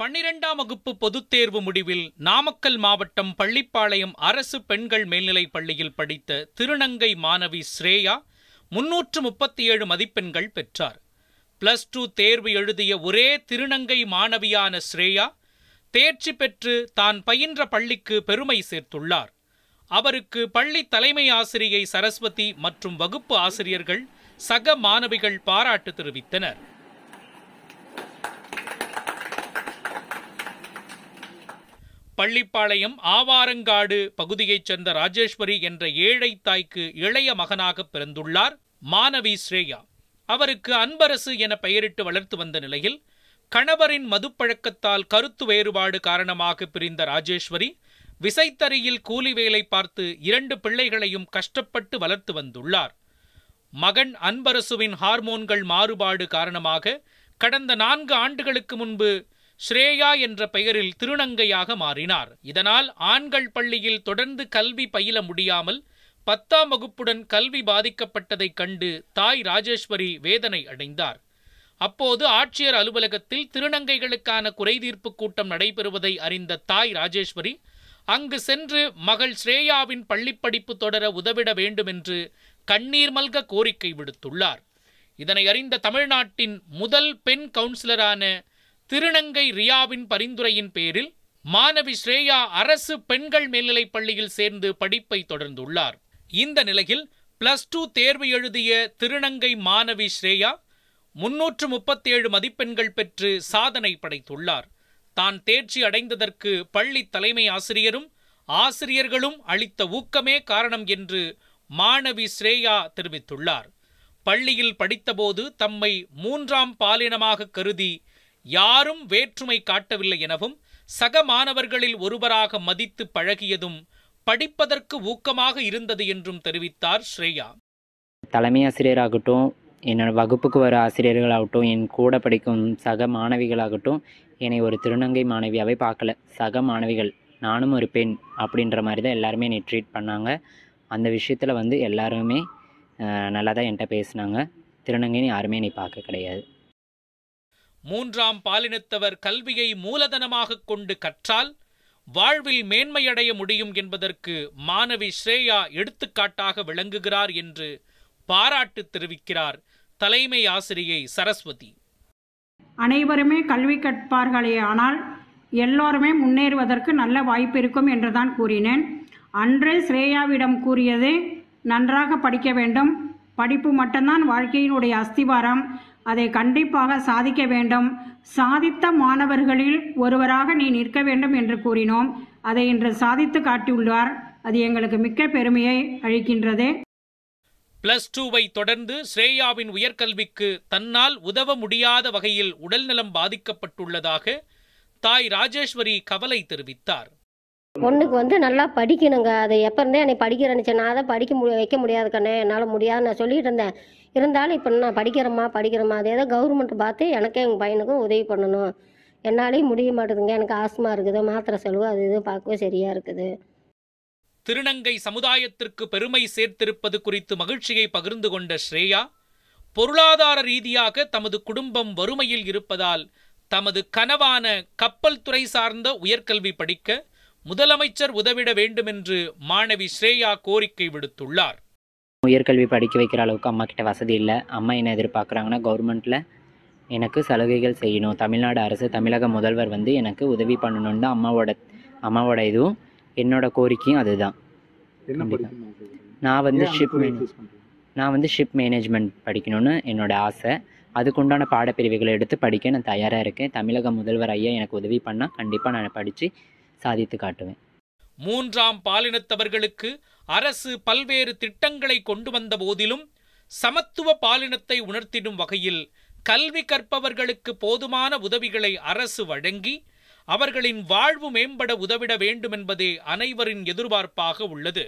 பன்னிரெண்டாம் வகுப்பு பொதுத் தேர்வு முடிவில் நாமக்கல் மாவட்டம் பள்ளிப்பாளையம் அரசு பெண்கள் மேல்நிலைப் பள்ளியில் படித்த திருநங்கை மாணவி ஸ்ரேயா முன்னூற்று முப்பத்தி ஏழு மதிப்பெண்கள் பெற்றார். பிளஸ் டூ தேர்வு எழுதிய ஒரே திருநங்கை மாணவியான ஸ்ரேயா தேர்ச்சி பெற்று தான் பயின்ற பள்ளிக்கு பெருமை சேர்த்துள்ளார். அவருக்கு பள்ளி தலைமை ஆசிரியை சரஸ்வதி மற்றும் வகுப்பு ஆசிரியர்கள் சக மாணவிகள் பாராட்டு தெரிவித்தனர். பள்ளிப்பாளையம் ஆவாரங்காடு பகுதியைச் சேர்ந்த ராஜேஸ்வரி என்ற ஏழை தாய்க்கு இளைய மகனாக பிறந்துள்ளார் மாணவி ஸ்ரேயா. அவருக்கு அன்பரசு என பெயரிட்டு வளர்த்து வந்த நிலையில் கணவரின் மதுப்பழக்கத்தால் கருத்து வேறுபாடு காரணமாக பிரிந்த ராஜேஸ்வரி விசைத்தறியில் கூலி வேலை பார்த்து இரண்டு பிள்ளைகளையும் கஷ்டப்பட்டு வளர்த்து வந்துள்ளார். மகன் அன்பரசுவின் ஹார்மோன்கள் மாறுபாடு காரணமாக கடந்த நான்கு ஆண்டுகளுக்கு முன்பு ஸ்ரேயா என்ற பெயரில் திருநங்கையாக மாறினார். இதனால் ஆண்கள் பள்ளியில் தொடர்ந்து கல்வி பயில முடியாமல் பத்தாம் வகுப்புடன் கல்வி பாதிக்கப்பட்டதைக் கண்டு தாய் ராஜேஸ்வரி வேதனை அடைந்தார். அப்போது ஆட்சியர் அலுவலகத்தில் திருநங்கைகளுக்கான குறைதீர்ப்பு கூட்டம் நடைபெறுவதை அறிந்த தாய் ராஜேஸ்வரி அங்கு சென்று மகள் ஸ்ரேயாவின் பள்ளிப்படிப்பு தொடர உதவிட வேண்டுமென்று கண்ணீர் மல்க கோரிக்கை விடுத்துள்ளார். இதனை அறிந்த தமிழ்நாட்டின் முதல் பெண் கவுன்சிலரான திருநங்கை ரியாவின் பரிந்துரையின் பேரில் மாணவி ஸ்ரேயா அரசு பெண்கள் மேல்நிலைப் பள்ளியில் சேர்ந்து படிப்பை தொடர்ந்துள்ளார். இந்த நிலையில் பிளஸ் டூ தேர்வு எழுதிய திருநங்கை மாணவி ஸ்ரேயா முன்னூற்று முப்பத்தேழு மதிப்பெண்கள் பெற்று சாதனை படைத்துள்ளார். தான் தேர்ச்சி அடைந்ததற்கு பள்ளி தலைமை ஆசிரியரும் ஆசிரியர்களும் அளித்த ஊக்கமே காரணம் என்று மாணவி ஸ்ரேயா தெரிவித்துள்ளார். பள்ளியில் படித்தபோது தம்மை மூன்றாம் பாலினமாக கருதி யாரும் வேற்றுமை காட்டவில்லை எனவும் சக மாணவர்களில் ஒருவராக மதித்து பழகியதும் படிப்பதற்கு ஊக்கமாக இருந்தது என்றும் தெரிவித்தார் ஸ்ரேயா. தலைமை ஆசிரியராகட்டும் என்னோட வகுப்புக்கு வர ஆசிரியர்களாகட்டும் என் கூட படிக்கும் சக மாணவிகளாகட்டும் என்னை ஒரு திருநங்கை மாணவியாகவே பார்க்கல. சக மாணவிகள் நானும் ஒரு பெண் அப்படின்ற மாதிரி தான் எல்லாருமே என்னை ட்ரீட் பண்ணாங்க. அந்த விஷயத்தில் வந்து எல்லாருமே நல்லா தான் என்கிட்ட பேசினாங்க. திருநங்கைன்னு யாருமே என்னை பார்க்க கிடையாது. மூன்றாம் பாலினத்தவர் கல்வியை மூலதனமாக கொண்டு கற்றால் வாழ்வில் மேன்மையடைய முடியும் என்பதற்கு மாணவி ஸ்ரேயா எடுத்துக்காட்டாக விளங்குகிறார் என்று பாராட்டு தெரிவிக்கிறார் தலைமை ஆசிரியை சரஸ்வதி. அனைவருமே கல்வி கற்பார்களே ஆனால் எல்லோருமே முன்னேறுவதற்கு நல்ல வாய்ப்பு இருக்கும் என்று தான் கூறினேன். அன்றே ஸ்ரேயாவிடம் கூறியது நன்றாக படிக்க வேண்டும். படிப்பு மட்டும்தான் வாழ்க்கையினுடைய அஸ்திவாரம். அதை கண்டிப்பாக சாதிக்க வேண்டும். சாதித்த மாணவர்களில் ஒருவராக நீ நிற்க வேண்டும் என்று கூறினோம். அதை இன்று சாதித்து காட்டியுள்ளார். அது எங்களுக்கு மிக்க பெருமையை அளிக்கின்றது. பிளஸ் டூவை தொடர்ந்து ஸ்ரேயாவின் உயர்கல்விக்கு தன்னால் உதவ முடியாத வகையில் உடல்நலம் பாதிக்கப்பட்டுள்ளதாக தாய் ராஜேஸ்வரி கவலை தெரிவித்தார். பொண்ணுக்கு வந்து நல்லா படிக்கணுங்க. அது எப்போ இருந்தே என்னை படிக்க நினச்சேன். நான் தான் படிக்க முடிய வைக்க முடியாது கண்ணே. என்னால் முடியாது நான் சொல்லிட்டு இருந்தேன். இருந்தாலும் இப்போ நான் படிக்கிறேம்மா படிக்கிறேம்மா. அதே தான் கவர்மெண்ட் பார்த்து எனக்கும் எங்கள் பையனுக்கும் உதவி பண்ணணும். என்னாலேயும் முடிய மாட்டேதுங்க. எனக்கு ஆஸ்மா இருக்குது. மாத்திரை செலவு அது இது பார்க்கவே சரியாக இருக்குது. திருநங்கை சமுதாயத்திற்கு பெருமை சேர்த்திருப்பது குறித்து மகிழ்ச்சியை பகிர்ந்து கொண்ட ஸ்ரேயா பொருளாதார ரீதியாக தமது குடும்பம் வறுமையில் இருப்பதால் தமது கனவான கப்பல் துறை சார்ந்த உயர்கல்வி படிக்க முதலமைச்சர் உதவிட வேண்டுமென்று மாணவி ஸ்ரேயா கோரிக்கை விடுத்துள்ளார். உயர்கல்வி படிக்க வைக்கிற அளவுக்கு அம்மா கிட்ட வசதி இல்லை. அம்மா என்ன எதிர்பார்க்குறாங்கன்னா கவர்மெண்ட்டில் எனக்கு சலுகைகள் செய்யணும். தமிழ்நாடு அரசு தமிழக முதல்வர் வந்து எனக்கு உதவி பண்ணணும்னு தான் அம்மாவோட அம்மாவோட இதுவும் என்னோட கோரிக்கையும் அதுதான்? நான் வந்து ஷிப்? நான் வந்து ஷிப் மேனேஜ்மெண்ட் படிக்கணும்னு என்னோட ஆசை. அதுக்குண்டான பாடப்பிரிவுகளை எடுத்து படிக்க நான் தயாராக இருக்கேன். தமிழக முதல்வர் ஐயா எனக்கு உதவி பண்ணால் கண்டிப்பாக நான் படித்து சாதித்து காட்டுவேன். மூன்றாம் பாலினத்தவர்களுக்கு அரசு பல்வேறு திட்டங்களை கொண்டு வந்த போதிலும் சமத்துவ பாலினத்தை உணர்த்திடும் வகையில் கல்வி கற்பவர்களுக்கு போதுமான உதவிகளை அரசு வழங்கி அவர்களின் வாழ்வு மேம்பட உதவிட வேண்டுமென்பதே அனைவரின் எதிர்பார்ப்பாக உள்ளது.